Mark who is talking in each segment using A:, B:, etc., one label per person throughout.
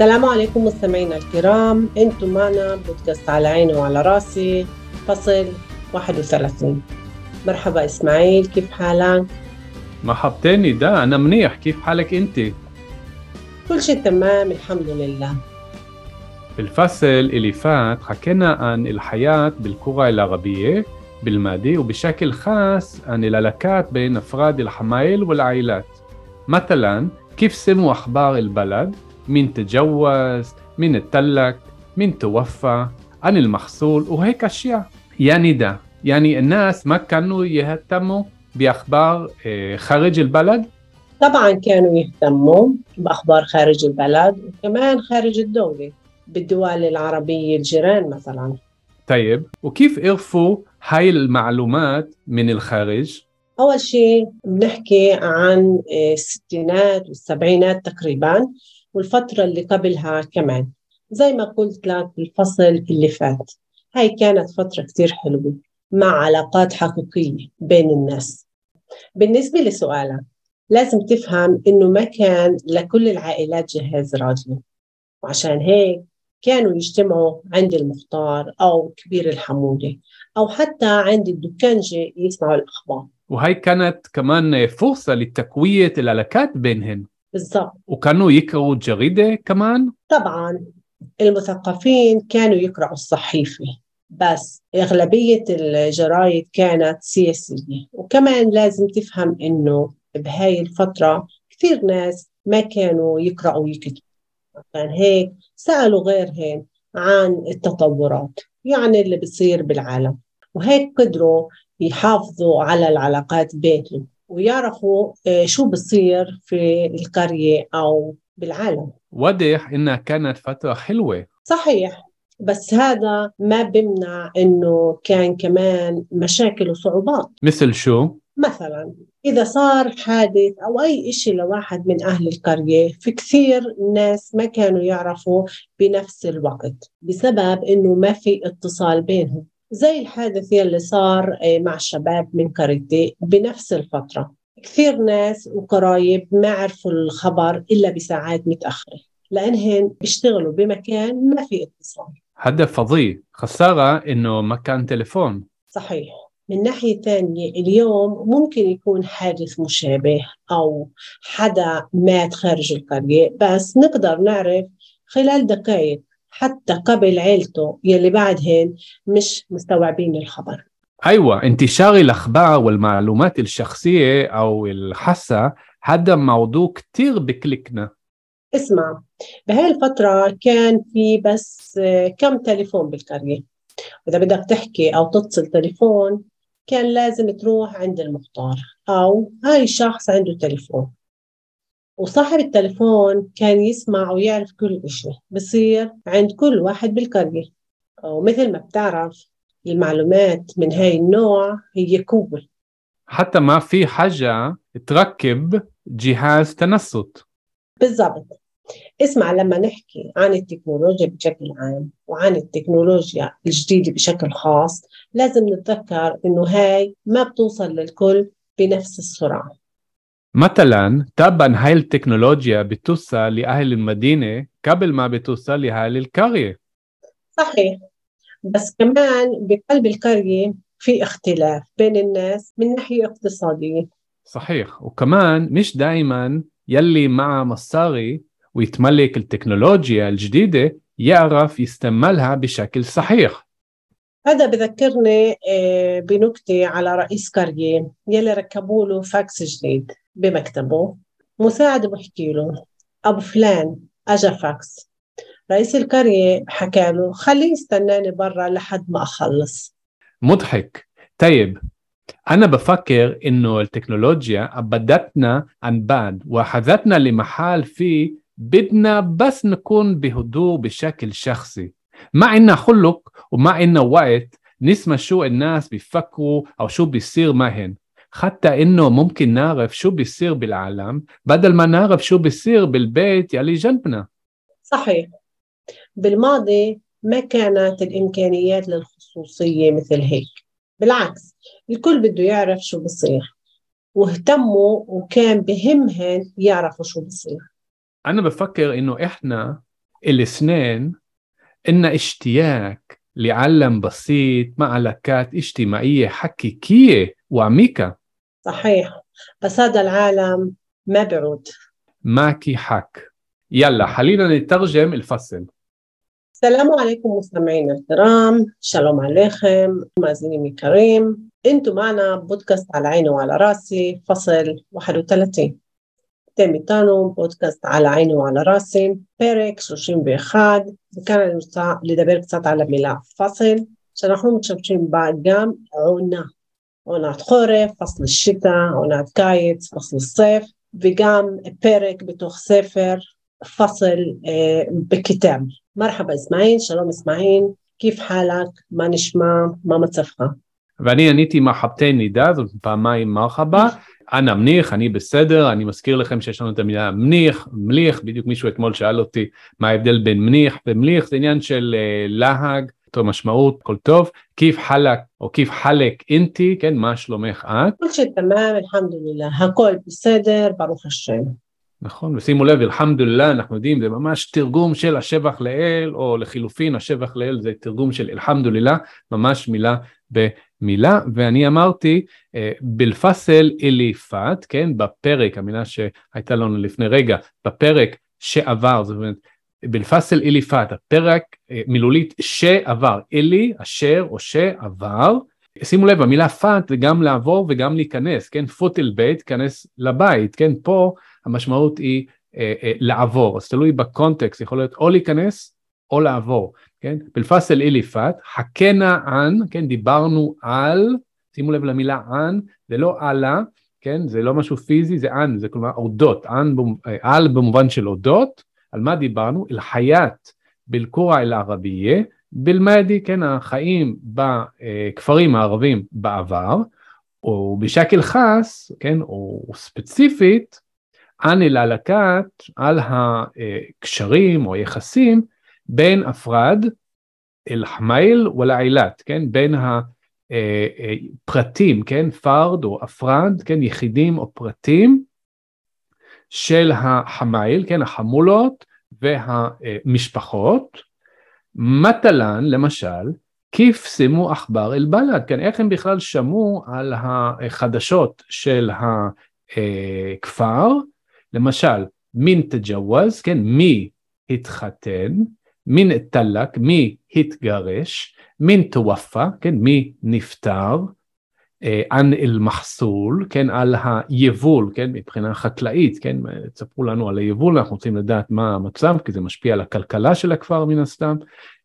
A: السلام عليكم مستمعينا الكرام. أنتم معنا بودكاست على عيني وعلى راسي فصل 31 مرحبا إسماعيل كيف حالك؟
B: مرحبتين نداء أنا منيح. كيف حالك أنت؟
A: كل شيء تمام الحمد لله.
B: بالفصل اللي فات حكينا عن الحياة بالكرة العربية بالماضي وبشكل خاص عن العلاقات بين أفراد الحمايل والعائلات. مثلا كيف سموا أخبار البلد؟ مين تجوز مين اتطلق مين توفى عن المحصول وهيك أشياء. يعني ده يعني الناس ما كانوا يهتموا بأخبار آه، خارج البلد؟
A: طبعا كانوا يهتموا بأخبار خارج البلد وكمان خارج الدولة بالدول العربية الجيران مثلا.
B: طيب وكيف عرفوا هاي المعلومات من الخارج؟
A: أول شيء بنحكي عن آه، الستينات والسبعينات تقريبا. والفترة اللي قبلها كمان. زي ما قلت لك الفصل اللي فات هاي كانت فترة كتير حلوة مع علاقات حقيقية بين الناس. بالنسبة لسؤالك لازم تفهم إنه ما كان لكل العائلات جهاز راديو وعشان هيك كانوا يجتمعوا عند المختار أو كبير الحمولة أو حتى عند الدكانجة يسمعوا الأخبار.
B: وهي كانت كمان فرصة لتقوية العلاقات بينهم
A: بالضبط.
B: وكانوا يقروا جريدة كمان؟
A: طبعا المثقفين كانوا يقرأوا الصحيفة بس أغلبية الجرايد كانت سياسية. وكمان لازم تفهم إنه بهاي الفترة كثير ناس ما كانوا يقرأوا ويكتبوا عشان هيك سألوا غيرهن عن التطورات يعني اللي بصير بالعالم. وهيك قدروا يحافظوا على العلاقات بينهم. ويعرفوا آه، شو بصير في القرية أو بالعالم.
B: واضح إنها كانت فترة حلوة.
A: صحيح. بس هذا ما بمنع إنه كان كمان مشاكل وصعوبات.
B: مثل شو؟
A: مثلا إذا صار حادث أو أي إشي لواحد من أهل القرية في كثير ناس ما كانوا يعرفوا بنفس الوقت بسبب إنه ما في اتصال بينهم. زي الحادث يلي صار آه، مع الشباب من قريتي بنفس الفترة. كثير ناس وقرايب ما عرفوا الخبر إلا بساعات متأخرة لأنهن بيشتغلوا بمكان ما في اتصال.
B: هذا فظيع خسارة إنه ما كان تليفون.
A: صحيح. من ناحية ثانية اليوم ممكن يكون حادث مشابه أو حدا مات خارج القرية بس نقدر نعرف خلال دقائق حتى قبل عيلته يلي بعدهن مش مستوعبين الخبر.
B: أيوة انتشار الأخبار والمعلومات الشخصية أو الحاسة هذا موضوع كتير بكليكنا
A: اسمع بهاي الفترة كان في بس كم تليفون بالقرية. وإذا بدك تحكي أو تتصل تليفون كان لازم تروح عند المختار أو هاي الشخص عنده تليفون. وصاحب التليفون كان يسمع ويعرف كل إشي. بصير عند كل واحد بالقرية. ومثل ما بتعرف المعلومات من هاي النوع هي قوة.
B: حتى ما في حاجة تركب جهاز تنصت.
A: بالضبط. اسمع لما نحكي عن التكنولوجيا بشكل عام وعن التكنولوجيا الجديدة بشكل خاص لازم نتذكر إنه هاي ما بتوصل للكل بنفس السرعة.
B: مثلا طبعا هاي التكنولوجيا بتوصل لأهل المدينة قبل ما بتوصل لأهل القرية.
A: صحيح. بس كمان بقلب القرية في اختلاف بين الناس من ناحية اقتصادية.
B: صحيح. وكمان مش دائما يلي معه مصاري ويتملك التكنولوجيا الجديدة يعرف يستعملها بشكل صحيح.
A: هذا بذكرني آه، بنكتة على رئيس قرية يلي ركبوا له فاكس جديد. بمكتبه مساعد بحكي له أبو فلان أجا فاكس. رئيس القرية حكى له خليه يستناني برا لحد ما أخلص.
B: مضحك. طيب أنا بفكر إنه التكنولوجيا أبدتنا عن بعد وأخذتنا لمحل فيه بدنا بس نكون بهدوء بشكل شخصي. ما عنا خلق وما عنا وقت نسمع شو الناس بيفكروا أو شو بيصير معهن. حتى إنه ممكن نعرف شو بيصير بالعالم بدل ما نعرف شو بيصير بالبيت يلي جنبنا.
A: صحيح. بالماضي ما كانت الإمكانيات للخصوصية مثل هيك. بالعكس الكل بده يعرف شو بصير. واهتموا وكان بهمهن يعرفوا شو بصير.
B: أنا بفكر إنه إحنا الاثنين إن اشتياق لعلم بسيط مع علاقات اجتماعية حقيقية وعميقة.
A: صحيح بس هذا العالم ما بعود
B: معكي حق يلا خلينا نترجم الفصل
A: السلام عليكم مستمعينا الكرام شلوم عليكم مازنين الكريم انتم معنا بودكاست على عيني وعلى راسي فصل 31 تم تانو بودكاست على عيني وعلى راسي פרק 31 וכאן אני רוצה לדבר קצת על המילה פאסל שאנחנו משתמשים בה גם עונה עונת חורף, פסל שיטה, עונת קיץ, פסל סייף וגם פרק בתוך ספר פסל אה, בכיתב מרחבא אסמאעיל, שלום אסמאעיל, כיף חלק, מה נשמע, מה מצבך?
B: ואני עניתי מרחבתי נידה, זאת פעמיים מרחבה. אנא מניח, אני בסדר, אני מזכיר לכם שיש לנו את המילה מניח, מליח, בדיוק מישהו אתמול שאל אותי מה ההבדל בין מניח ומליח, זה עניין של uh, להג, אותו משמעות, הכל טוב, כיף חלק או כיף חלק אינטי, כן, מה שלומך את?
A: כל שתמם, אלחמדולillah, הכל בסדר, ברוך השם.
B: נכון, ושימו לב, אלחמדולillah, אנחנו יודעים, זה ממש תרגום של השבח לאל, או לחילופין, השבח לאל זה תרגום של אלחמדולillah, ממש מילה במילה, ואני אמרתי, אה, בלפסל אליפת, כן, בפרק, המילה שהייתה לנו לפני רגע, בפרק שעבר, זאת אומרת, בלפסל אליפת, הפרק אה, מילולית שעבר, אלי, אשר או שעבר, שימו לב, המילה פת זה גם לעבור וגם להיכנס, כן, פוט אל בית, כנס לבית, כן, פה המשמעות היא אה, אה, לעבור, אז תלוי בקונטקסט, יכול להיות או להיכנס או לעבור, כן? בלפסל איליפת, חכנה אן, כן, דיברנו על, שימו לב למילה אן, זה לא עלה, כן, זה לא משהו פיזי, זה אן, זה כלומר אודות, אן, אה, על במובן של אודות, על מה דיברנו? אל חיית בלקורה אל ערבייה, בלמדי, כן, החיים בכפרים הערבים בעבר, או בשקל חס, כן, או ספציפית, אנא ללקט על הקשרים או היחסים בין אפרד אל חמייל ולעילת, כן, בין הפרטים, כן, פרד או אפרד, כן, יחידים או פרטים של החמייל, כן, החמולות והמשפחות, מטלן למשל, כיף שימו עכבר אל בלד, כן, איך הם בכלל שמעו על החדשות של הכפר, למשל, מין תג'ווז, כן, מי התחתן, מין תלק, מי התגרש, מין תוופא, כן, מי נפטר, אה, אנ אל מחסול, כן, על היבול, כן, מבחינה חקלאית, כן, תספרו לנו על היבול, אנחנו רוצים לדעת מה המצב, כי זה משפיע על הכלכלה של הכפר מן הסתם,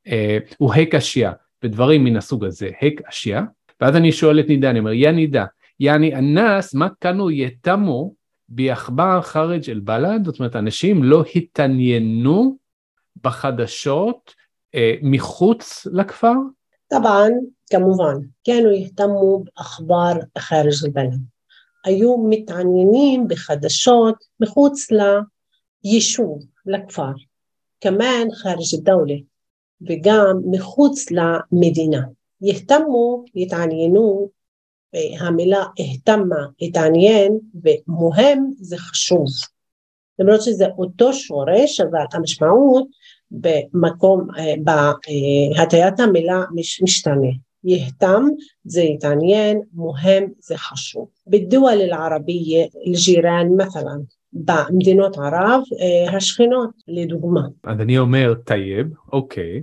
B: אה, הוא הק אשיה, ודברים מן הסוג הזה, הק אשיה, ואז אני שואל את נידה, אני אומר, יא נידה, יעני אנס, מה קנו יתמו ביחבר חרג' אל בלד, זאת אומרת, אנשים לא התעניינו בחדשות אה, מחוץ לכפר?
A: טבען. כמובן, كانوا يهتموا بأخبار خارج البلد. היו מתעניינים בחדשות מחוץ ליישוב, לכפר. כמובן חארג' الدولة וגם מחוץ למדינה. יהתמו, יתעניינו, המילה אהתמה, התעניין, ומוהם זה חשוב. למרות שזה אותו שורש, אבל המשמעות במקום, בהטיית המילה משתנה. يهتم זה יתעניין, מוהם זה חשוב. בדואל אל-ערבייה, אל-ג'ירן, مثلا, במדינות ערב השכנות, לדוגמה.
B: אז אני אומר טייב, אוקיי,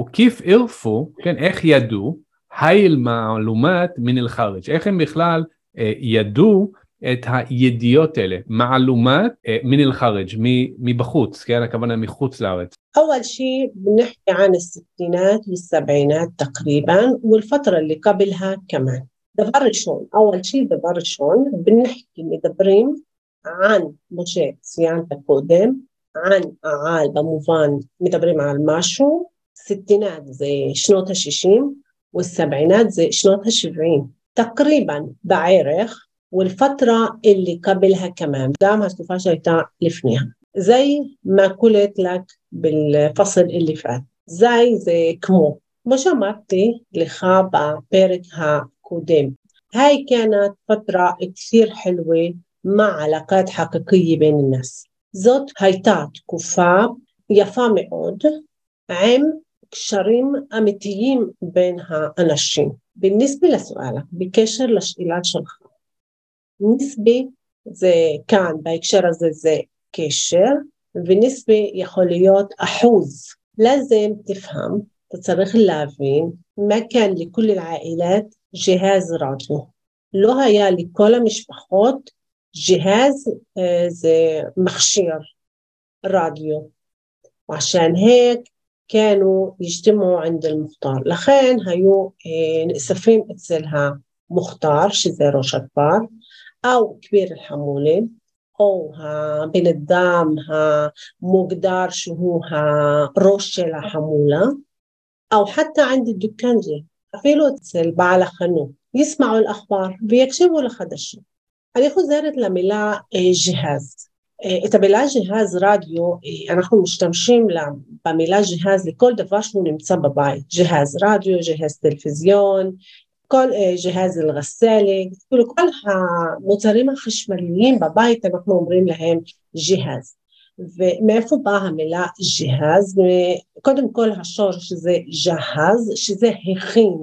B: וכיף ערפו, כן, איך ידעו, הייל מעלומת מן אל-חרג', איך הם בכלל אה, ידעו את הידיעות האלה, מעלומת אה, מן אל-חרג', מבחוץ, כן, הכוונה מחוץ לארץ.
A: أول شيء بنحكي عن الستينات والسبعينات تقريبا والفترة اللي قبلها كمان דבר ראשון, أول شيء דבר ראשון, بنحكي מדברים عن, משה ציינת קודם, عن העל במובן מדברים על משהו, ستينات זה שנות ה-60 والسبعينات זה שנות ה-70 تقريبا בערך والفترة اللي قبلها كمان دام هالتفاحة שהייתה לפניה زي ما قلت لك بالفصل اللي فات زي زي כמו כמו שאמרתי לך בפרק הקודם هاي كانت فترة كثير حلوة مع علاقات حقيقية بين الناس זאת הייתה תקופה יפה מאוד עם קשרים אמיתיים בין האנשים. בניסבי לסואלה, בקשר לשאלה שלך, ניסבי זה כאן בהקשר הזה זה קשר וניסבי יכול להיות אחוז. لازم تفهم אתה צריך להבין מה כאן לכל العائلات جهاز רדיו. לא היה לכל המשפחות ג'האז זה מכשיר רדיו. وعشان هيك كانوا يجتمعوا عند المختار לכן היו נאספים אצל המוכתר שזה ראש הכפר أو كبير الحمولة أو בן אדם המוגדר שהוא הראש של החמולה أو حتى عند الدكانجي אפילו אצל בעל החנות يسمعوا الأخبار ויקשיבו לחדשות אני חוזרת למילה ג'האז את המילה ג'האז רדיו אנחנו משתמשים במילה ג'האז לכל דבר שהוא נמצא בבית ג'האז רדיו, ג'האז טלוויזיון, כל ג'האז אל-רסאלי, כאילו כל המוצרים החשמליים בבית אנחנו אומרים להם ג'האז ומאיפה באה המילה ג'האז? קודם כל השורש זה ג'האז שזה הכין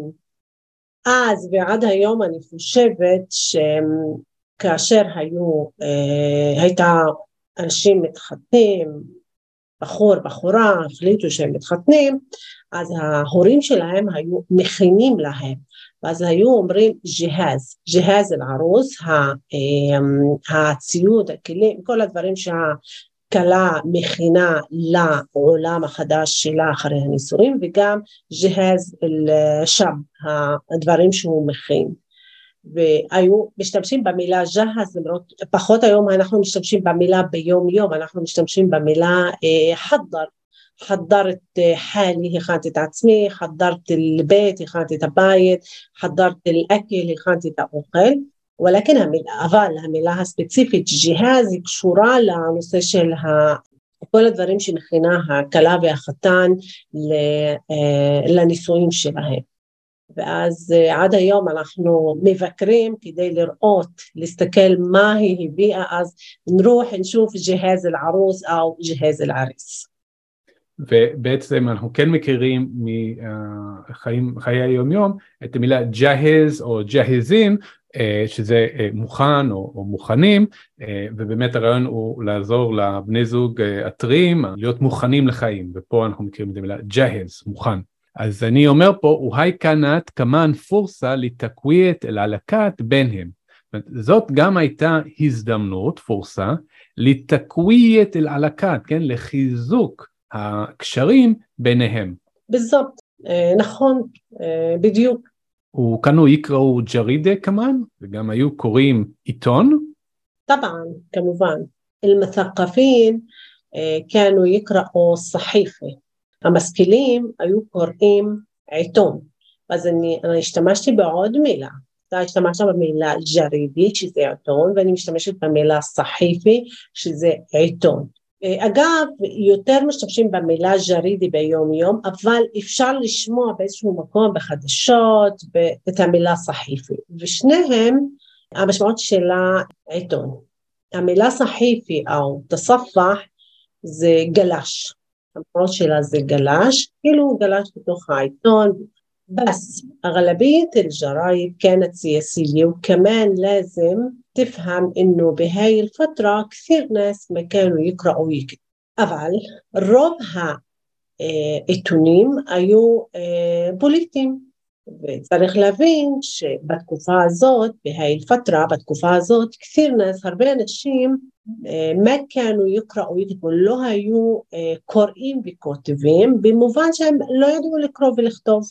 A: אז ועד היום אני חושבת שכאשר היו, הייתה אנשים מתחתנים, בחור, בחורה, החליטו שהם מתחתנים, אז ההורים שלהם היו מכינים להם, ואז היו אומרים ג'האז, ג'האז אל-ערוס, הציוד, הכלים, כל הדברים שהכלה מכינה לעולם החדש שלה אחרי הנישואים, וגם ג'האז אל-שב, הדברים שהוא מכין. והיו משתמשים במילה ג'האז למרות פחות היום אנחנו משתמשים במילה ביום יום אנחנו משתמשים במילה חדר حضرت حالي הכנתי את עצמי, حضرت البيت הכנתי את הבית, حضرت الأكل הכנתי את האוכל, ולכן המילה, אבל המילה הספציפית ג'יהאז היא קשורה לנושא של ה... כל הדברים שמכינה הכלה והחתן לנישואים שלהם. ואז עד היום אנחנו מבקרים כדי לראות, להסתכל מה היא הביאה, אז נרוח נשוף ג'האז אל-ערוס או ג'האז אל-עריס.
B: ובעצם אנחנו כן מכירים מחיי היומיום את המילה ג'הז או ג'הזין שזה מוכן או, או מוכנים ובאמת הרעיון הוא לעזור לבני זוג הטריים להיות מוכנים לחיים ופה אנחנו מכירים את המילה ג'הז מוכן. אז אני אומר פה, והי כנת כמן פורסה לתקוויית אל הלקת ביניהם. זאת גם הייתה הזדמנות, פורסה, לתקוויית אל הלקת, כן? לחיזוק הקשרים ביניהם.
A: בזאת, נכון, בדיוק.
B: וכאנו יקראו ג'רידה כמן, וגם היו קוראים עיתון.
A: طبعا, כמובן. المثقفين كانوا يقرأوا الصحيفة המשכילים היו קוראים עיתון. אז אני, אני השתמשתי בעוד מילה, אתה השתמשת במילה ג'רידי שזה עיתון ואני משתמשת במילה סחיפי שזה עיתון. אגב, יותר משתמשים במילה ג'רידי ביום יום, אבל אפשר לשמוע באיזשהו מקום בחדשות את המילה סחיפי, ושניהם המשמעות שלה עיתון. המילה סחיפי או תספח זה גלש, המקורות שלה זה גלש, כאילו הוא גלש בתוך העיתון, بس أغلبية الجرايد كانت سياسية وكمان لازم تفهم إنه بهاي الفترة كثير ناس ما كانوا يقرأوا ويكتبوا אבל רוב העיתונים היו פוליטיים וצריך להבין שבתקופה הזאת, בהאי אל-פטרה, בתקופה הזאת, כתיר נאס, הרבה אנשים מה כאנו יקראו יכתבו, לא היו קוראים וכותבים, במובן שהם לא ידעו לקרוא ולכתוב.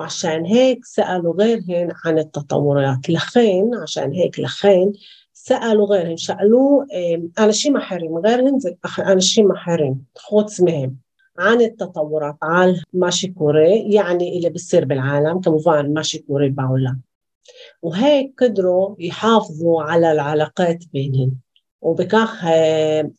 A: وعشان هيك سألوا غيرهن عن التطورات لخين عشان هيك لخين سألوا غيرهن شألوا אנשים אחרים غيرهن זה אנשים אחרים חוץ מהם عن التطورات على מה שקורה يعني اللي بصير بالعالم כמובן מה שקורה בעולם وهيك قدروا يحافظوا على العلاقات بينهم وبكخ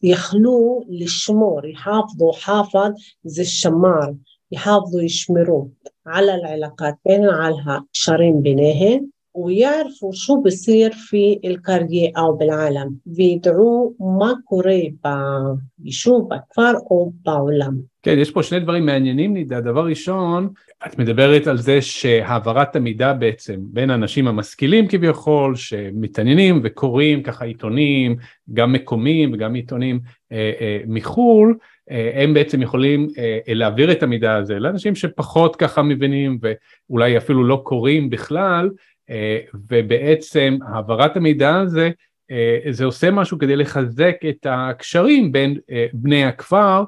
A: يخلوه للشمور يحافظوا حافظ زي الشمار يحافظوا يشمروا على العلاقات بينهم على הקשרים ביניהם ويعرفوا شو بصير في القرية أو بالعالم וידעו מה קורה ביישוב, בכפר או בעולם.
B: כן, יש פה שני דברים מעניינים, נידה. דבר ראשון, את מדברת על זה שהעברת המידע בעצם בין האנשים המשכילים כביכול, שמתעניינים וקוראים ככה עיתונים, גם מקומיים וגם עיתונים אה, אה, מחו"ל, אה, הם בעצם יכולים אה, להעביר את המידע הזה לאנשים שפחות ככה מבינים ואולי אפילו לא קוראים בכלל, אה, ובעצם העברת המידע הזה, אה, זה עושה משהו כדי לחזק את הקשרים בין אה, בני הכפר,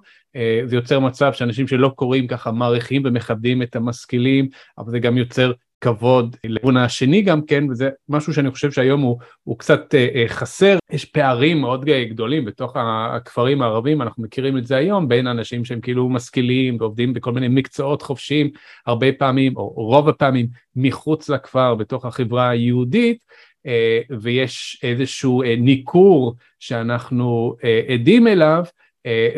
B: זה יוצר מצב שאנשים שלא קוראים ככה מעריכים ומכבדים את המשכילים, אבל זה גם יוצר כבוד לארגון השני גם כן, וזה משהו שאני חושב שהיום הוא, הוא קצת אה, חסר, יש פערים מאוד גדולים בתוך הכפרים הערבים, אנחנו מכירים את זה היום, בין אנשים שהם כאילו משכילים ועובדים בכל מיני מקצועות חופשיים, הרבה פעמים, או רוב הפעמים, מחוץ לכפר, בתוך החברה היהודית, אה, ויש איזשהו אה, ניכור שאנחנו עדים אליו,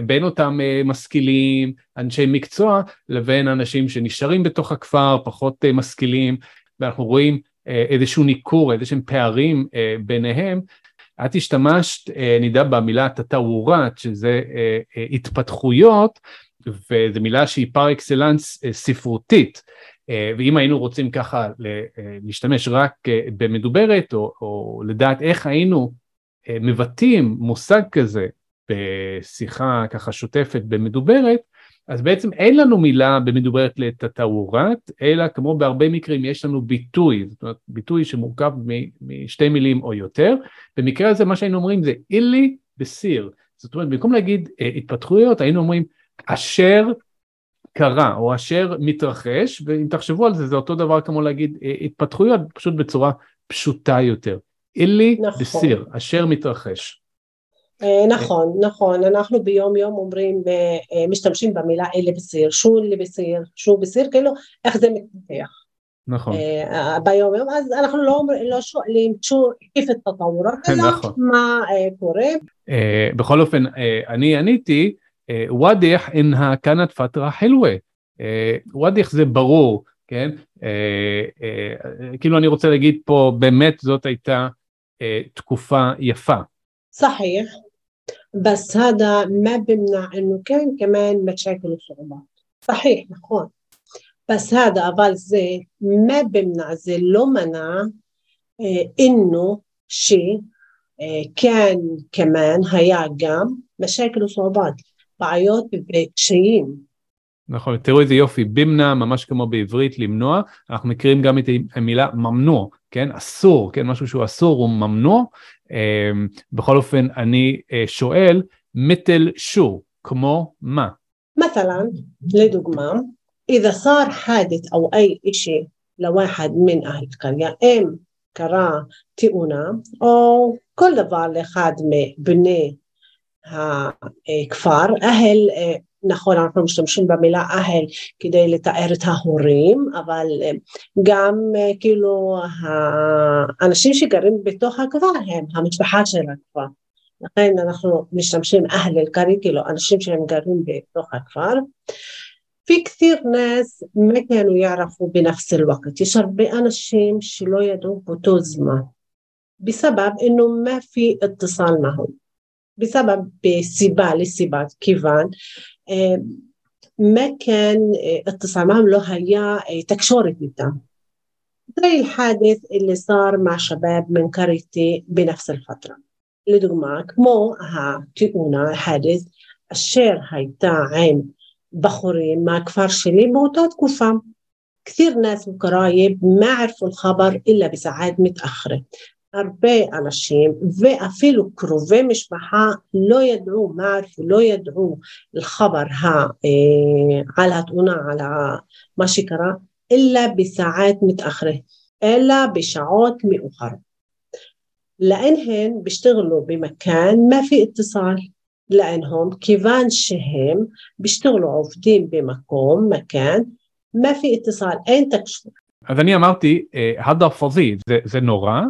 B: בין אותם משכילים, אנשי מקצוע, לבין אנשים שנשארים בתוך הכפר, פחות משכילים, ואנחנו רואים איזשהו ניכור, איזשהם פערים ביניהם. את השתמשת, נידה, במילה תתאורת, שזה התפתחויות, וזו מילה שהיא פר אקסלנס ספרותית. ואם היינו רוצים ככה להשתמש רק במדוברת, או, או לדעת איך היינו מבטאים מושג כזה בשיחה ככה שוטפת במדוברת, אז בעצם אין לנו מילה במדוברת לתתאורת, אלא כמו בהרבה מקרים יש לנו ביטוי, זאת אומרת ביטוי שמורכב משתי מילים או יותר, במקרה הזה מה שהיינו אומרים זה אילי בסיר, זאת אומרת במקום להגיד אה, התפתחויות היינו אומרים אשר קרה או אשר מתרחש, ואם תחשבו על זה זה אותו דבר כמו להגיד אה, התפתחויות פשוט בצורה פשוטה יותר, אילי נכון. בסיר, אשר מתרחש.
A: אה, נכון, נכון, אנחנו ביום יום אומרים, אה, אה, משתמשים במילה אלה בסיר, שו אלה בסיר, שו בסיר, כאילו איך זה מתפתח.
B: נכון.
A: ביום יום, אז אנחנו לא, לא שואלים שו כיף התטאורות, אלא נכון. מה קורה.
B: בכל אופן, אני עניתי, וואדיח אינהה כאנת פטרה חילווה. וואדיח זה ברור, כן? כאילו אני רוצה להגיד פה, באמת זאת הייתה תקופה יפה.
A: صحيح بس هذا ما بمنع انه كان كمان مشاكل وصعوبات صحيح نخون بس هذا أفال زي ما بمنع زي لو منع إيه انه شيء إيه كان كمان هيا قام مشاكل وصعوبات בעיות וקשיים.
B: נכון, תראו איזה יופי, בימנה, ממש כמו בעברית, למנוע, אנחנו מכירים גם את המילה ממנוע, כן, אסור, כן, משהו שהוא אסור הוא ממנוע, בכל אופן אני שואל, מטל שו, כמו מה?
A: مثلا לדוגמה, إذا صار حادث أو أي إشي لواحد من أهل القرية إم קרה תאונה או כל דבר לאחד מבני הכפר, אהל נכון אנחנו משתמשים במילה אהל כדי לתאר את ההורים אבל גם כאילו האנשים שגרים בתוך הכפר הם המשפחה של הכפר לכן אנחנו משתמשים אהל אל-קרי כאילו אנשים שהם גרים בתוך הכפר في كثير ناس ما كانوا يعرفوا بنفس الوقت יש הרבה אנשים שלא ידעו באותו זמן بسبب انه ما في اتصال معهم بسبب بسبب لسبب كيفان ما كان اتصال معهم له هي تكشورت איתם. زي الحادث اللي صار مع شباب من قريتي بنفس الفترة לדוגמה כמו התאונה, الحادث אשר הייתה עם בחורים מהכפר שלי באותה תקופה. كثير ناس وقرايب ما عرفوا الخبر إلا بساعات متأخرة הרבה אנשים ואפילו קרובי משפחה לא ידעו, מה ערפו, לא ידעו לחבר על התאונה, על מה שקרה, إلا بساعات متأخرة إلا بشعات مؤخرة لأنهن بيشتغلوا بمكان ما في اتصال لأنهم كيفان شهم بيشتغلوا عوفدين بمكان مكان ما في اتصال אין תקשור.
B: אז אני אמרתי, הדרפוזי זה, זה נורא,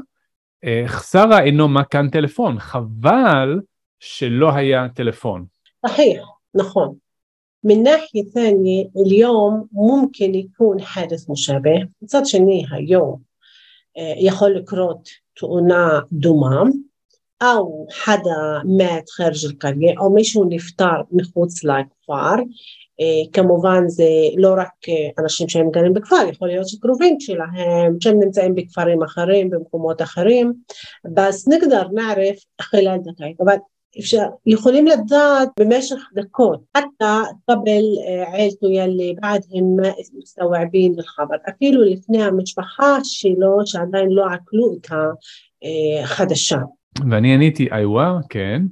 B: חסרה אינו מכאן טלפון, חבל שלא היה טלפון.
A: صحيح נכון. من ناحية ثانية اليوم ممكن يكون حادث مشابه מצד שני היום יכול לקרות תאונה דומה أو حدا مات خارج القرية أو מישהו נפטר מחוץ לכפר כמובן זה לא רק אנשים שהם גרים בכפר, יכול להיות שקרובים שלהם, שהם נמצאים בכפרים אחרים, במקומות אחרים, בס נקדר נערף חילal דקאית, אבל אפשר, יכולים לדעת במשך דקות, حتى قبل عيلته يلي بعدهم ما مستوعبين الخبر, אפילו לפני המשפחה שלו שעדיין לא עקלו את החדשה.
B: ואני עניתי, איווה, כן,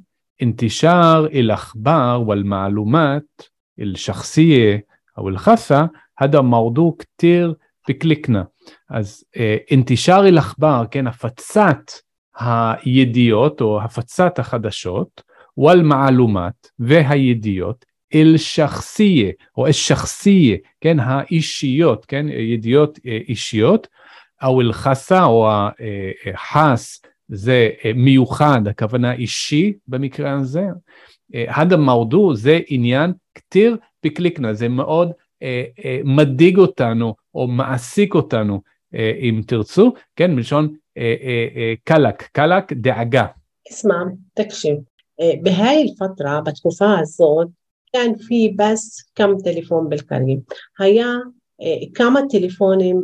B: انتشار الأخبار والمعلومات الشخصية أو الخاصة هذا موضوع كتير بكليكنا אז انتشار الأخبار, כן, הפצת הידיעות או הפצת החדשות, والمعلومات והידיעות, אל שחסיה או אל שחסיה, כן, האישיות, כן, ידיעות אישיות, או אל חסה או החס זה מיוחד, הכוונה אישי במקרה הזה, הדה מרדו זה עניין כתיר בקליקנה, זה מאוד אה, אה, מדאיג אותנו או מעסיק אותנו, אה, אם תרצו, כן, בלשון אה, אה, אה, קלק, קלק דאגה.
A: اسمع تكشف بهاي الفترة בתקופה הזאת كان في بس كم تليفون بالقرية היה כמה טלפונים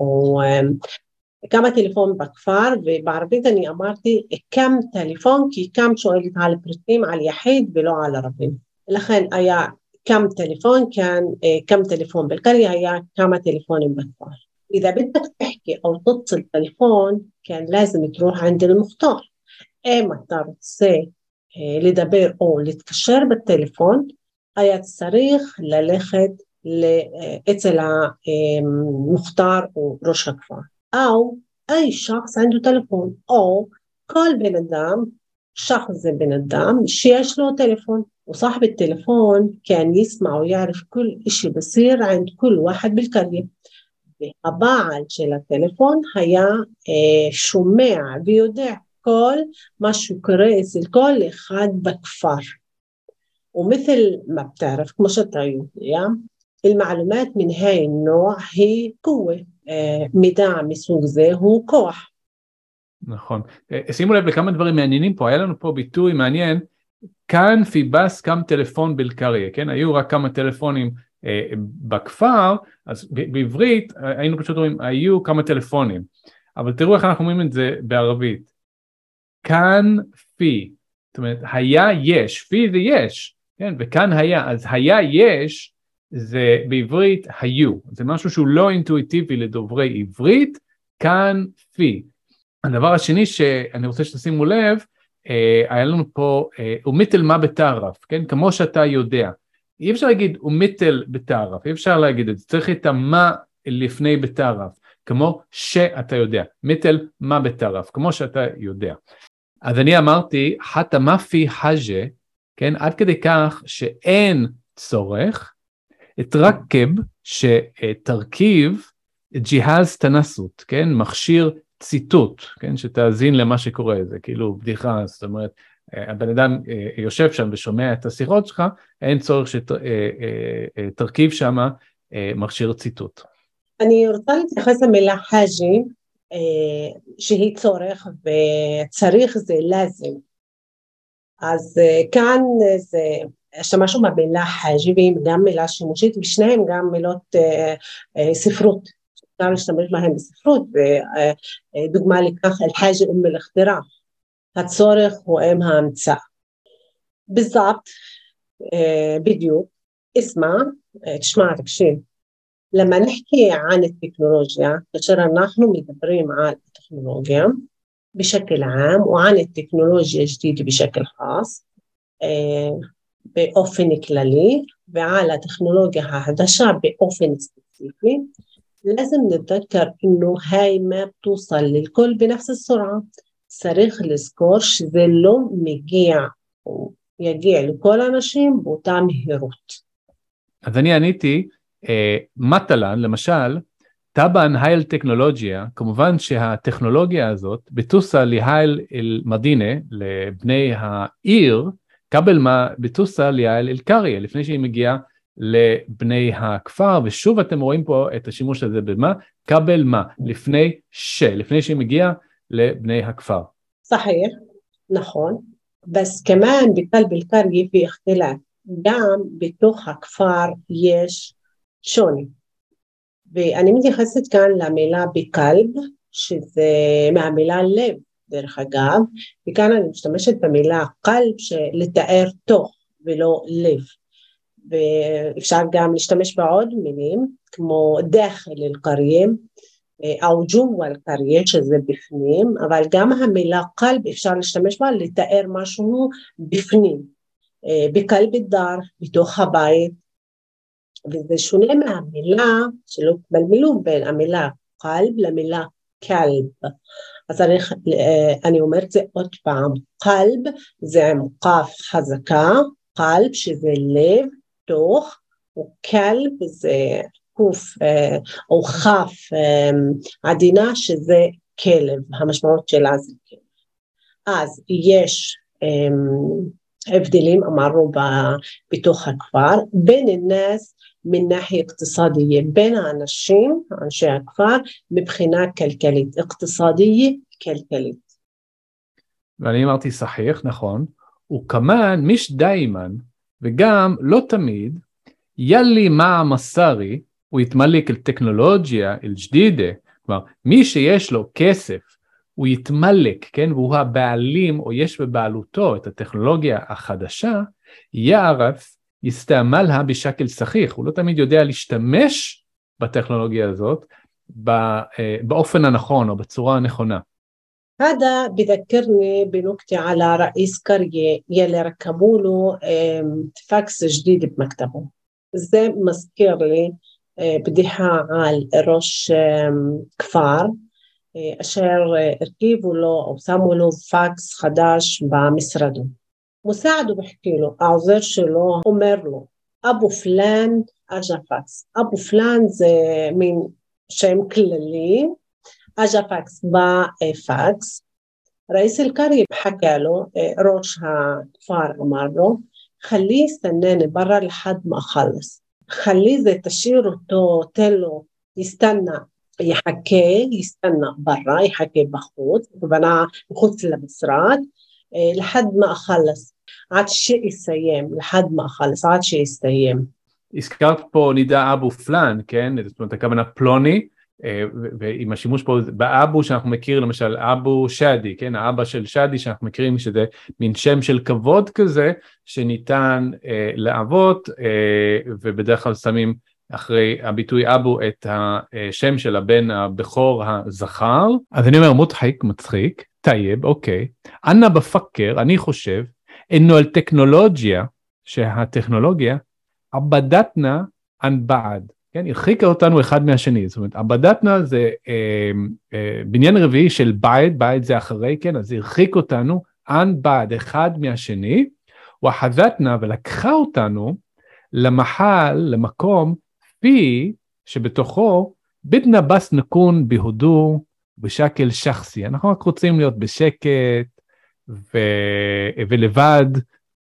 A: או כמה טלפון בכפר ובערבית אני אמרתי כם טלפון כי כם שואלת על פרטים על יחיד ולא על ערבים לכן היה كم تليفون كان كم تليفون بالقرية היה كما تليفون בכפר إذا بدك تحكي أو تتصل تليفون كان لازم تروح عند المختار إما ترسي לדבר או להתקשר בטלפון היה צריך ללכת אצל המוכתר או ראש הכפר أو أي شخص عنده تلفون أو כל בן אדם, شخص זה בן אדם שיש לו טלפון وصاحب التلفون كان يسمع ويعرف كل إشي بصير عند كل واحد بالقرية הבעל של הטלפון היה שומע ויודע כל מה שקורה אצל כל אחד בכפר. ومثل ما بتعرف כמו שאתה יודע, المعلومات من هاي النوع هي قوة מידע מסוג זה הוא כוח.
B: נכון. שימו לב לכמה דברים מעניינים פה, היה לנו פה ביטוי מעניין, כאן פיבס קם טלפון בלקריה, כן? היו רק כמה טלפונים אה, בכפר, אז בעברית היינו פשוט אומרים, היו כמה טלפונים. אבל תראו איך אנחנו אומרים את זה בערבית. כאן פי, זאת אומרת, היה יש, פי זה יש, כן? וכאן היה, אז היה יש, זה בעברית היו, זה משהו שהוא לא אינטואיטיבי לדוברי עברית, כאן פי. הדבר השני שאני רוצה שתשימו לב, אה, היה לנו פה אה, ומיטל מה בתערף, כן? כמו שאתה יודע. אי אפשר להגיד ומיטל בתערף, אי אפשר להגיד את זה, צריך את המה לפני בתערף, כמו שאתה יודע. מיטל מה בתערף, כמו שאתה יודע. אז אני אמרתי, חתא מאפי חג'ה, כן? עד כדי כך שאין צורך התרכב שתרכיב ג'יהאז תנסות, כן? מכשיר ציטוט, כן? שתאזין למה שקורה, זה כאילו בדיחה, זאת אומרת, הבן אדם יושב שם ושומע את השיחות שלך, אין צורך שתרכיב שם מכשיר ציטוט.
A: אני רוצה להתייחס למילה חאג'י, שהיא צורך, וצריך זה לאזם. אז כאן זה השתמשנו במילה חאג'י והיא גם מילה שימושית ושניהם גם מילות אה, אה, ספרות, אפשר להשתמש בהם בספרות ודוגמה לכך אל-חאג'י אום אל-אכתירה, הצורך הוא אם ההמצאה. بالضبط בדיוק, اسمع תשמע תקשיב لما نحكي عن التكنولوجيا כאשר אנחנו מדברים על הטכנולוגיה بشكل عام وعن التكنولوجيا الجديدة بشكل خاص באופן כללי ועל הטכנולוגיה החדשה באופן ספציפי, لازم نتذكر إنه هاي ما بتوصل للكل بنفس السرعة צריך לזכור שזה לא מגיע, או יגיע לכל האנשים באותה מהירות.
B: אז אני עניתי, אה, מטלן למשל, טבען הייל טכנולוגיה, כמובן שהטכנולוגיה הזאת, בטוסה להייל אל מדינה, לבני העיר, קבל מה בטוסה להייל אל קריה, לפני שהיא מגיעה לבני הכפר, ושוב אתם רואים פה את השימוש הזה במה? קבל מה, לפני ש, לפני שהיא מגיעה לבני הכפר.
A: صحيح נכון, בס כמאן בקלב אל-קריה في اختلاف גם בתוך הכפר יש שוני ואני מתייחסת כאן למילה בקלב שזה מהמילה לב דרך אגב וכאן אני משתמשת במילה קלב לתאר תוך ולא לב ואפשר גם להשתמש בעוד מילים כמו דחל אל-קריה או ג'וה אל-קריה שזה בפנים, אבל גם המילה קלב אפשר להשתמש בה לתאר משהו בפנים, בקלב דר, בתוך הבית, וזה שונה מהמילה, שלא תבלבלו בין המילה קלב למילה כלב. אז אני, אני אומרת את זה עוד פעם, קלב זה עם כף חזקה, קלב שזה לב, תוך, וכלב זה קוף או כף עדינה שזה כלב, המשמעות שלה זה כלב. אז יש הבדלים אמרנו בתוך הכפר בין الناس מנהי אקטסדיה בין האנשים, אנשי הכפר, מבחינה כלכלית, אקטסדיה כלכלית.
B: ואני אמרתי סחיח, נכון, וכמן מיש דיימן, וגם לא תמיד, יאלי מע מסארי, הוא יתמלק אל טכנולוגיה, אל ג'דידה, כלומר, מי שיש לו כסף, הוא יתמלק, כן, והוא הבעלים, או יש בבעלותו את הטכנולוגיה החדשה, יערף יסתעמה לה בשקל סחיך, הוא לא תמיד יודע להשתמש בטכנולוגיה הזאת באופן הנכון או בצורה הנכונה.
A: هذا بذكرني بنكتة على رئيس قرية يلي ركبوا له فاكس جديد بمكتبه زي مذكر لي بديحة على روش كفار أشير ركبوا له أو سموا له فاكس خداش بمسرده מוסעד הוא בחכי לו, העוזר שלו אומר לו, אבו פלאן אג'ה פקס. אבו פלאן זה מין שם כללי, אג'ה פקס בפקס. رئيس القرية حكى له ראש הכפר אמר לו, خليه يستناني برا لحد ما أخلص خليه زي تشير אותו, תן לו, יסתנא, יחכה, יסתנא ברא, יחכה בחוץ, הכוונה מחוץ למשרד, لحد ما أخلص, עד שיסיים, لحد ما أخلص, עד שיסתיים.
B: הזכרת פה נידה أبو فلان, כן? זאת אומרת, הכוונה פלוני, ועם השימוש פה ב أبو שאנחנו מכירים למשל אבו שאדי, כן, האבא של שאדי שאנחנו מכירים שזה מין שם של כבוד כזה שניתן אה, לאבות אה, ובדרך כלל שמים אחרי הביטוי أبو את השם של הבן הבכור הזכר, אז אני אומר مضحك, מצחיק, طيب, אוקיי, אנא בפקר, אני חושב, אינו על טכנולוגיה, שהטכנולוגיה, עבדתנה אן בעד. כן, הרחיקה אותנו אחד מהשני, זאת אומרת, עבדתנה זה אה, אה, בניין רביעי של בית, בית זה אחרי, כן, אז הרחיק אותנו אן בעד אחד מהשני, וחזתנה ולקחה אותנו למחל, למקום, פי שבתוכו בדנה בס נקון בהודו בשקל שחסי, אנחנו רק רוצים להיות בשקט ו... ולבד,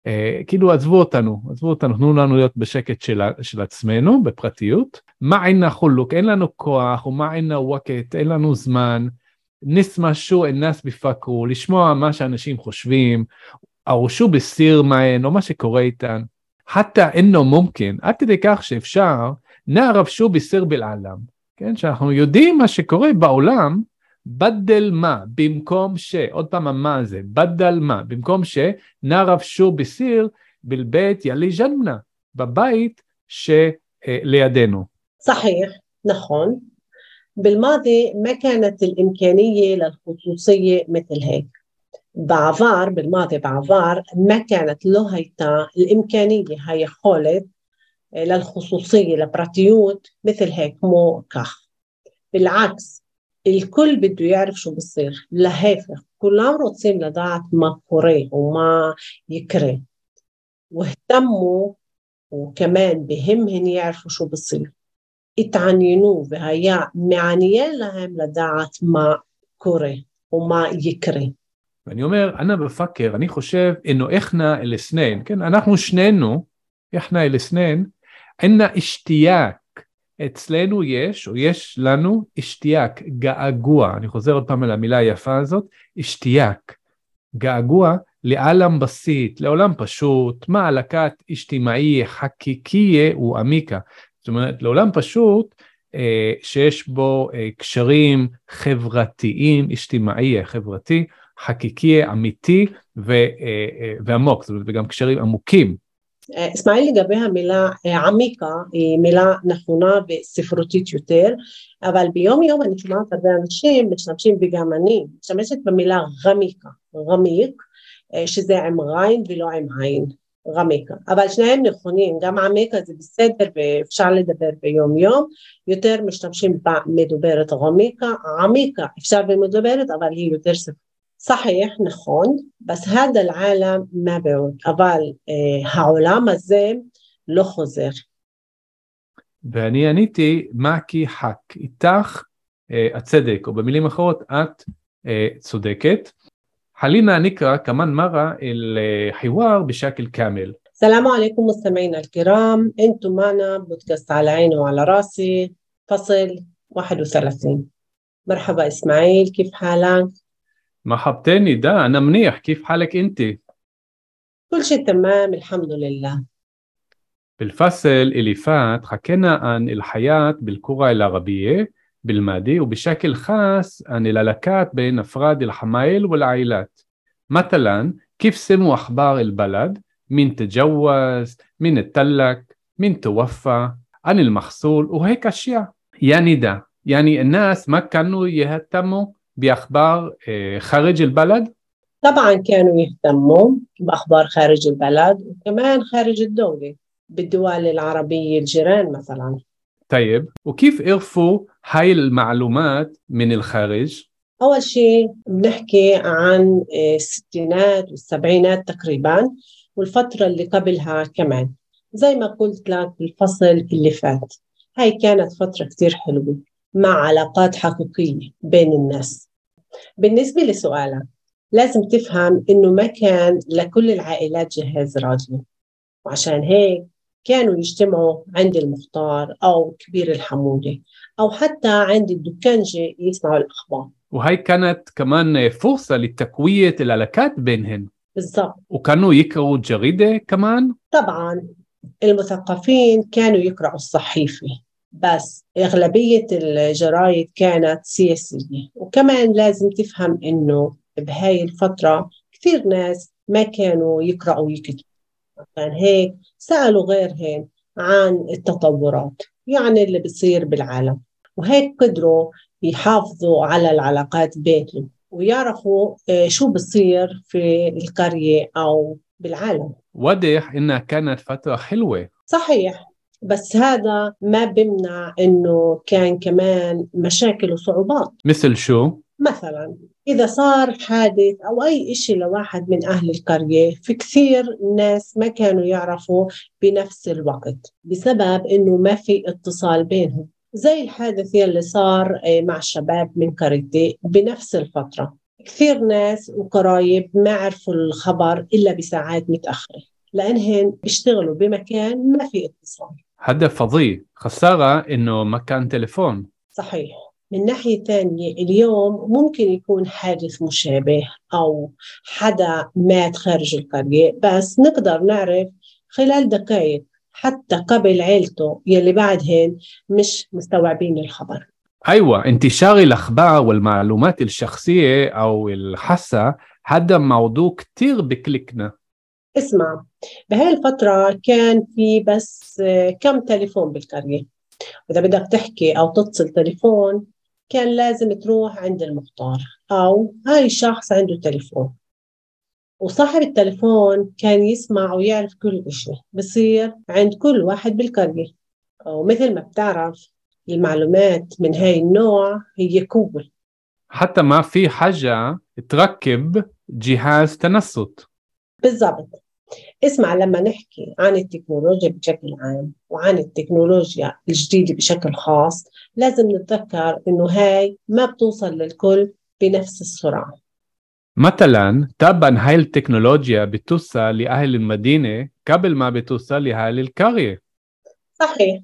B: אה, כאילו עזבו אותנו, עזבו אותנו, תנו לנו להיות בשקט של, של עצמנו, בפרטיות. מה אינה חולוק, אין לנו כוח, ומה אינה ווקט, אין לנו זמן. נשמע שו אנס בפקרו, לשמוע מה שאנשים חושבים, ארושו בסיר מהן, או מה שקורה איתן. חתא אינו מומקן, עד כדי כך שאפשר, נערב שו בסיר בלעלם, כן, שאנחנו יודעים מה שקורה בעולם, בדל מה, במקום ש, עוד פעם המה הזה, בדל מה, במקום ש, נערב שוב בסיר בלבית ילי ז'נמנה, בבית שלידינו.
A: صحيح נכון بالماضي ما كانت الإمكانية للخصوصية مثل هيك בעבר, بالماضي בעבר, ما كانت לא הייתה الإمكانية, היכולת للخصوصية, לפרטיות, مثل هيك, כמו כך. بالعكس الكل بده يعرف شو بصير لهيفك كلهم רוצים לדעת מה קורה ומה יקרה واهتموا وكمان بهمهن يعرفوا شو بصير התעניינו והיה מעניין להם לדעת מה קורה ומה יקרה.
B: ואני אומר, אנא בפקר, אני חושב, אינו איכנה אל אסנן, כן, אנחנו שנינו, איכנה אל אסנן, אינה אשתיאק, אצלנו יש, או יש לנו, אשתיאק, געגוע, אני חוזר עוד פעם על המילה היפה הזאת, אשתיאק, געגוע לעלם בסיט, לעולם פשוט, מעלקת אשתימאי חקיקיה ועמיקה. זאת אומרת, לעולם פשוט אה, שיש בו אה, קשרים חברתיים, אשתימאי חברתי, חקיקי, אמיתי ו, אה, ועמוק, זאת אומרת, וגם קשרים עמוקים.
A: אסמאעיל לגבי המילה עמיקה היא מילה נכונה וספרותית יותר, אבל ביום יום אני שומעת הרבה אנשים משתמשים וגם אני משתמשת במילה רמיקה, רמיק, שזה עם ריין ולא עם עין. רמיקה, אבל שניהם נכונים, גם עמיקה זה בסדר ואפשר לדבר ביום יום, יותר משתמשים במדוברת רמיקה, עמיקה אפשר במדוברת אבל היא יותר ספר. صحيح נכון, בס هذا العالم ما بعود, אבל אה, העולם הזה לא חוזר.
B: ואני עניתי, מה כי חק, איתך אה, הצדק, או במילים אחרות, את אה, צודקת. خلينا نقرا كمان مرة الحوار بشكل كامل
A: السلام عليكم مستمعينا الكرام انتم معنا بودكاست على عيني وعلى راسي فصل 31 مرحبا اسماعيل كيف حالك؟
B: مرحبتين ده أنا منيح. كيف حالك أنت؟
A: كل شيء تمام الحمد لله.
B: بالفصل اللي فات حكينا عن الحياة بالكرة العربية بالماضي وبشكل خاص عن العلاقات بين أفراد الحمايل والعائلات. مثلا كيف سموا أخبار البلد؟ مين تجوز مين اتلك مين توفى عن المحصول وهيك أشياء. يعني ده يعني الناس ما كانوا يهتموا بأخبار خارج البلد؟
A: طبعا كانوا يهتموا بأخبار خارج البلد وكمان خارج الدولة بالدول العربية الجيران مثلا.
B: طيب وكيف عرفوا هاي المعلومات من الخارج؟
A: أول شيء بنحكي عن الستينات والسبعينات تقريبا والفترة اللي قبلها كمان زي ما قلت لك الفصل اللي فات. هاي كانت فترة كتير حلوة. مع علاقات حقيقية بين الناس. بالنسبة لسؤالك لازم تفهم إنه ما كان لكل العائلات جهاز راديو وعشان هيك كانوا يجتمعوا عند المختار أو كبير الحمولة أو حتى عند الدكانجة يسمعوا الأخبار.
B: وهي كانت كمان فرصة لتقوية العلاقات بينهن.
A: بالضبط.
B: وكانوا يقرأوا جريدة كمان؟
A: طبعا المثقفين كانوا يقرأوا الصحيفة. بس أغلبية الجرايد كانت سياسية. وكمان لازم تفهم إنه بهاي الفترة كثير ناس ما كانوا يقرأوا ويكتبوا عشان هيك سألوا غيرهن عن التطورات يعني اللي بصير بالعالم. وهيك قدروا يحافظوا على العلاقات بينهم ويعرفوا شو بصير في القرية أو بالعالم.
B: واضح إنها كانت فترة حلوة.
A: صحيح. بس هذا ما بمنع إنه كان كمان مشاكل وصعوبات.
B: مثل شو؟
A: مثلا إذا صار حادث أو أي إشي لواحد من أهل القرية في كثير ناس ما كانوا يعرفوا بنفس الوقت بسبب إنه ما في اتصال بينهم. زي الحادث يلي صار مع الشباب من قريتي بنفس الفترة. كثير ناس وقرايب ما عرفوا الخبر إلا بساعات متأخرة لأنهن بيشتغلوا بمكان ما في اتصال.
B: هذا فظيع. خسارة إنه ما كان تليفون.
A: صحيح. من ناحية ثانية اليوم ممكن يكون حادث مشابه أو حدا مات خارج القرية بس نقدر نعرف خلال دقائق حتى قبل عيلته يلي بعدهن مش مستوعبين الخبر.
B: أيوة انتشار الأخبار والمعلومات الشخصية أو الحاسة هذا موضوع كتير بكليكنا
A: اسمع. بهاي الفترة كان في بس كم تليفون بالقرية. إذا بدك تحكي أو تتصل تليفون كان لازم تروح عند المختار أو هاي الشخص عنده تليفون. وصاحب التليفون كان يسمع ويعرف كل إشي. بصير عند كل واحد بالقرية. ومثل ما بتعرف المعلومات من هاي النوع هي قوة.
B: حتى ما في حاجة تركب جهاز تنصت.
A: بالضبط. اسمع لما نحكي عن التكنولوجيا بشكل عام وعن التكنولوجيا الجديدة بشكل خاص لازم نتذكر إنه هاي ما بتوصل للكل بنفس السرعة.
B: مثلا تبا هاي التكنولوجيا بتوصل لأهل المدينة قبل ما بتوصل لأهل القرية.
A: صحيح.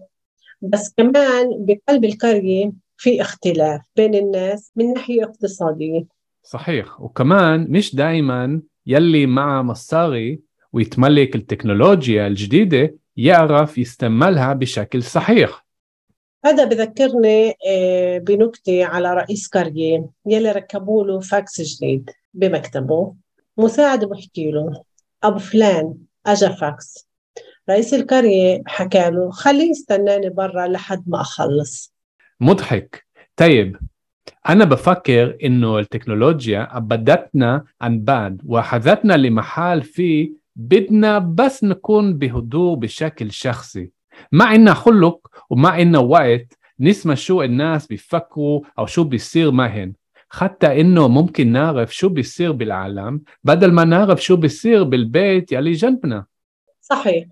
A: بس كمان بقلب القرية في اختلاف بين الناس من ناحية اقتصادية.
B: صحيح. وكمان مش دائما يلي معه مصاري ويتملك التكنولوجيا الجديدة يعرف يستعملها بشكل صحيح.
A: هذا بذكرني آه، بنكتة على رئيس قرية يلي ركبوا له فاكس جديد بمكتبه. مساعد بحكي له أبو فلان أجا فاكس. رئيس القرية حكى له خليه يستناني برا لحد ما أخلص.
B: مضحك. طيب أنا بفكر إنه التكنولوجيا أبدتنا عن بعد وأخذتنا لمحل فيه بدنا بس نكون بهدوء بشكل شخصي. ما عنا خلق وما عنا وقت نسمع شو الناس بيفكروا أو شو بيصير معهن. حتى إنه ممكن نعرف شو بيصير بالعالم بدل ما نعرف شو بيصير بالبيت يلي جنبنا.
A: صحيح.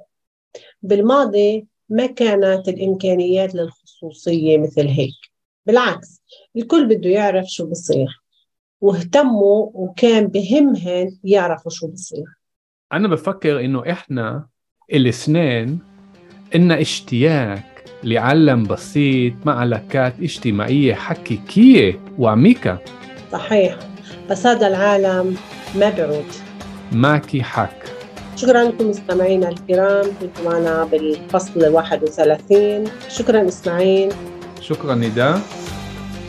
A: بالماضي ما كانت الإمكانيات للخصوصية مثل هيك. بالعكس الكل بده يعرف شو بصير. واهتموا وكان بهمهن يعرفوا شو بصير.
B: أنا بفكر إنه إحنا الاثنين إلنا اشتياق لعلم بسيط مع علاقات اجتماعية حقيقية. وعميقة
A: صحيح. بس هذا العالم ما بعود.
B: ماكي حق
A: شكرا لكم مستمعينا الكرام. كنتوا معنا بالفصل 31 شكرا إسماعيل.
B: شكرا نداء.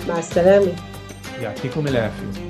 A: مع السلامة.
B: يعطيكم العافية.